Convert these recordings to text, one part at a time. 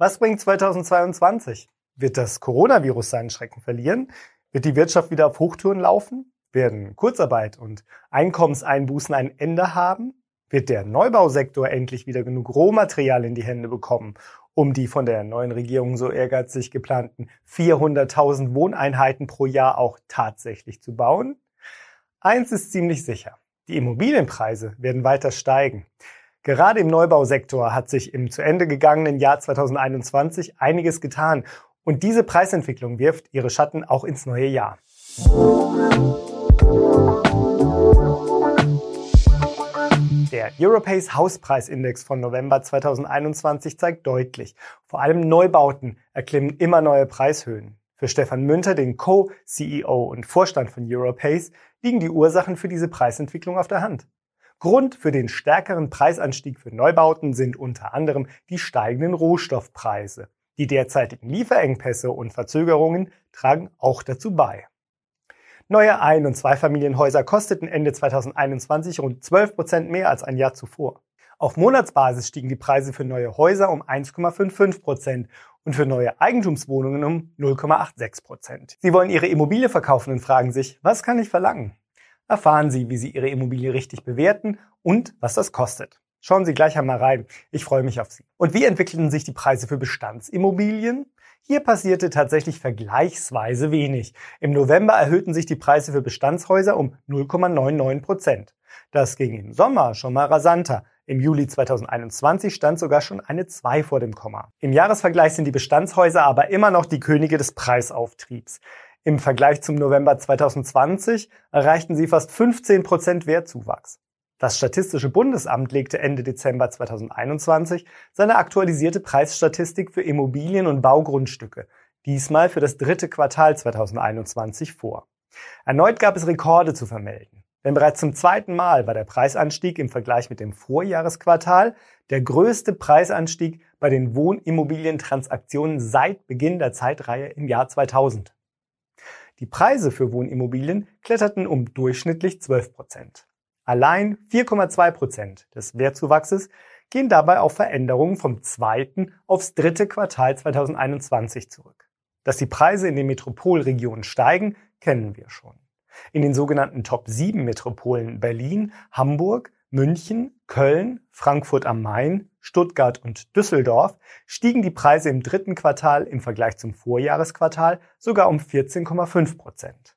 Was bringt 2022? Wird das Coronavirus seinen Schrecken verlieren? Wird die Wirtschaft wieder auf Hochtouren laufen? Werden Kurzarbeit und Einkommenseinbußen ein Ende haben? Wird der Neubausektor endlich wieder genug Rohmaterial in die Hände bekommen, um die von der neuen Regierung so ehrgeizig geplanten 400.000 Wohneinheiten pro Jahr auch tatsächlich zu bauen? Eins ist ziemlich sicher. Die Immobilienpreise werden weiter steigen. Gerade im Neubausektor hat sich im zu Ende gegangenen Jahr 2021 einiges getan und diese Preisentwicklung wirft ihre Schatten auch ins neue Jahr. Der Europace Hauspreisindex von November 2021 zeigt deutlich, vor allem Neubauten erklimmen immer neue Preishöhen. Für Stefan Münter, den Co-CEO und Vorstand von Europace, liegen die Ursachen für diese Preisentwicklung auf der Hand. Grund für den stärkeren Preisanstieg für Neubauten sind unter anderem die steigenden Rohstoffpreise. Die derzeitigen Lieferengpässe und Verzögerungen tragen auch dazu bei. Neue Ein- und Zweifamilienhäuser kosteten Ende 2021 rund 12 Prozent mehr als ein Jahr zuvor. Auf Monatsbasis stiegen die Preise für neue Häuser um 1,55 Prozent und für neue Eigentumswohnungen um 0,86 Prozent. Sie wollen Ihre Immobilie verkaufen und fragen sich, was kann ich verlangen? Erfahren Sie, wie Sie Ihre Immobilie richtig bewerten und was das kostet. Schauen Sie gleich einmal rein. Ich freue mich auf Sie. Und wie entwickelten sich die Preise für Bestandsimmobilien? Hier passierte tatsächlich vergleichsweise wenig. Im November erhöhten sich die Preise für Bestandshäuser um 0,99 Prozent. Das ging im Sommer schon mal rasanter. Im Juli 2021 stand sogar schon eine 2 vor dem Komma. Im Jahresvergleich sind die Bestandshäuser aber immer noch die Könige des Preisauftriebs. Im Vergleich zum November 2020 erreichten sie fast 15 Prozent Wertzuwachs. Das Statistische Bundesamt legte Ende Dezember 2021 seine aktualisierte Preisstatistik für Immobilien und Baugrundstücke, diesmal für das dritte Quartal 2021 vor. Erneut gab es Rekorde zu vermelden. Denn bereits zum zweiten Mal war der Preisanstieg im Vergleich mit dem Vorjahresquartal der größte Preisanstieg bei den Wohnimmobilientransaktionen seit Beginn der Zeitreihe im Jahr 2000. Die Preise für Wohnimmobilien kletterten um durchschnittlich 12 Prozent. Allein 4,2 Prozent des Wertzuwachses gehen dabei auf Veränderungen vom zweiten aufs dritte Quartal 2021 zurück. Dass die Preise in den Metropolregionen steigen, kennen wir schon. In den sogenannten Top 7 Metropolen Berlin, Hamburg, München, Köln, Frankfurt am Main, Stuttgart und Düsseldorf stiegen die Preise im dritten Quartal im Vergleich zum Vorjahresquartal sogar um 14,5 Prozent.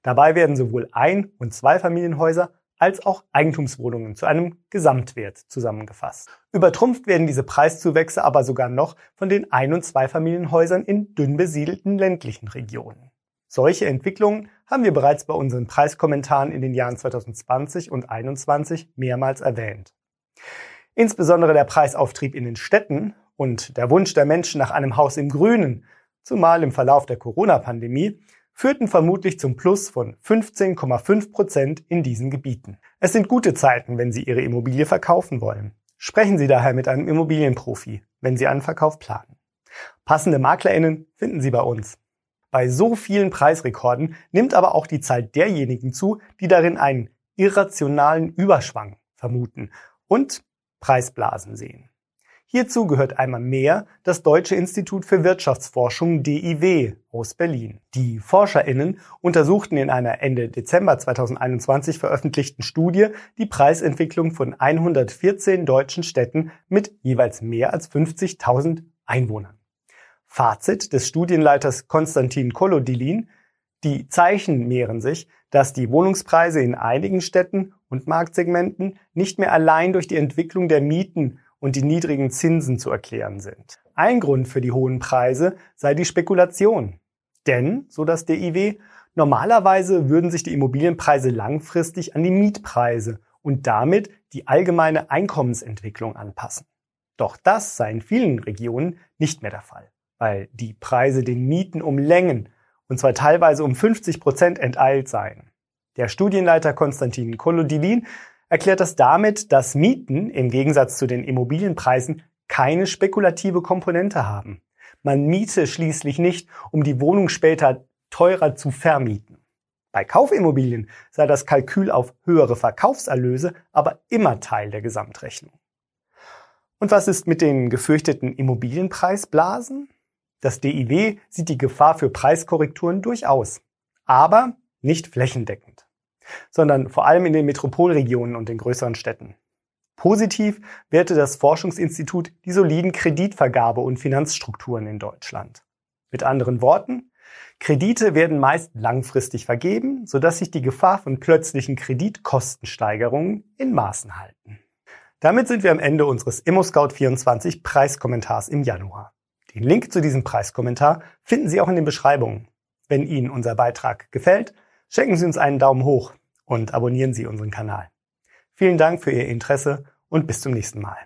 Dabei werden sowohl Ein- und Zweifamilienhäuser als auch Eigentumswohnungen zu einem Gesamtwert zusammengefasst. Übertrumpft werden diese Preiszuwächse aber sogar noch von den Ein- und Zweifamilienhäusern in dünn besiedelten ländlichen Regionen. Solche Entwicklungen haben wir bereits bei unseren Preiskommentaren in den Jahren 2020 und 2021 mehrmals erwähnt. Insbesondere der Preisauftrieb in den Städten und der Wunsch der Menschen nach einem Haus im Grünen, zumal im Verlauf der Corona-Pandemie, führten vermutlich zum Plus von 15,5 Prozent in diesen Gebieten. Es sind gute Zeiten, wenn Sie Ihre Immobilie verkaufen wollen. Sprechen Sie daher mit einem Immobilienprofi, wenn Sie einen Verkauf planen. Passende MaklerInnen finden Sie bei uns. Bei so vielen Preisrekorden nimmt aber auch die Zahl derjenigen zu, die darin einen irrationalen Überschwang vermuten und Preisblasen sehen. Hierzu gehört einmal mehr das Deutsche Institut für Wirtschaftsforschung DIW aus Berlin. Die ForscherInnen untersuchten in einer Ende Dezember 2021 veröffentlichten Studie die Preisentwicklung von 114 deutschen Städten mit jeweils mehr als 50.000 Einwohnern. Fazit des Studienleiters Konstantin Kolodilin. Die Zeichen mehren sich, dass die Wohnungspreise in einigen Städten und Marktsegmenten nicht mehr allein durch die Entwicklung der Mieten und die niedrigen Zinsen zu erklären sind. Ein Grund für die hohen Preise sei die Spekulation. Denn, so das DIW, normalerweise würden sich die Immobilienpreise langfristig an die Mietpreise und damit die allgemeine Einkommensentwicklung anpassen. Doch das sei in vielen Regionen nicht mehr der Fall weil die Preise den Mieten um Längen, und zwar teilweise um 50 Prozent enteilt seien. Der Studienleiter Konstantin Kolodilin erklärt das damit, dass Mieten im Gegensatz zu den Immobilienpreisen keine spekulative Komponente haben. Man miete schließlich nicht, um die Wohnung später teurer zu vermieten. Bei Kaufimmobilien sei das Kalkül auf höhere Verkaufserlöse aber immer Teil der Gesamtrechnung. Und was ist mit den gefürchteten Immobilienpreisblasen? Das DIW sieht die Gefahr für Preiskorrekturen durchaus, aber nicht flächendeckend, sondern vor allem in den Metropolregionen und den größeren Städten. Positiv werte das Forschungsinstitut die soliden Kreditvergabe und Finanzstrukturen in Deutschland. Mit anderen Worten, Kredite werden meist langfristig vergeben, sodass sich die Gefahr von plötzlichen Kreditkostensteigerungen in Maßen halten. Damit sind wir am Ende unseres ImmoScout24 Preiskommentars im Januar. Den Link zu diesem Preiskommentar finden Sie auch in den Beschreibungen. Wenn Ihnen unser Beitrag gefällt, schenken Sie uns einen Daumen hoch und abonnieren Sie unseren Kanal. Vielen Dank für Ihr Interesse und bis zum nächsten Mal.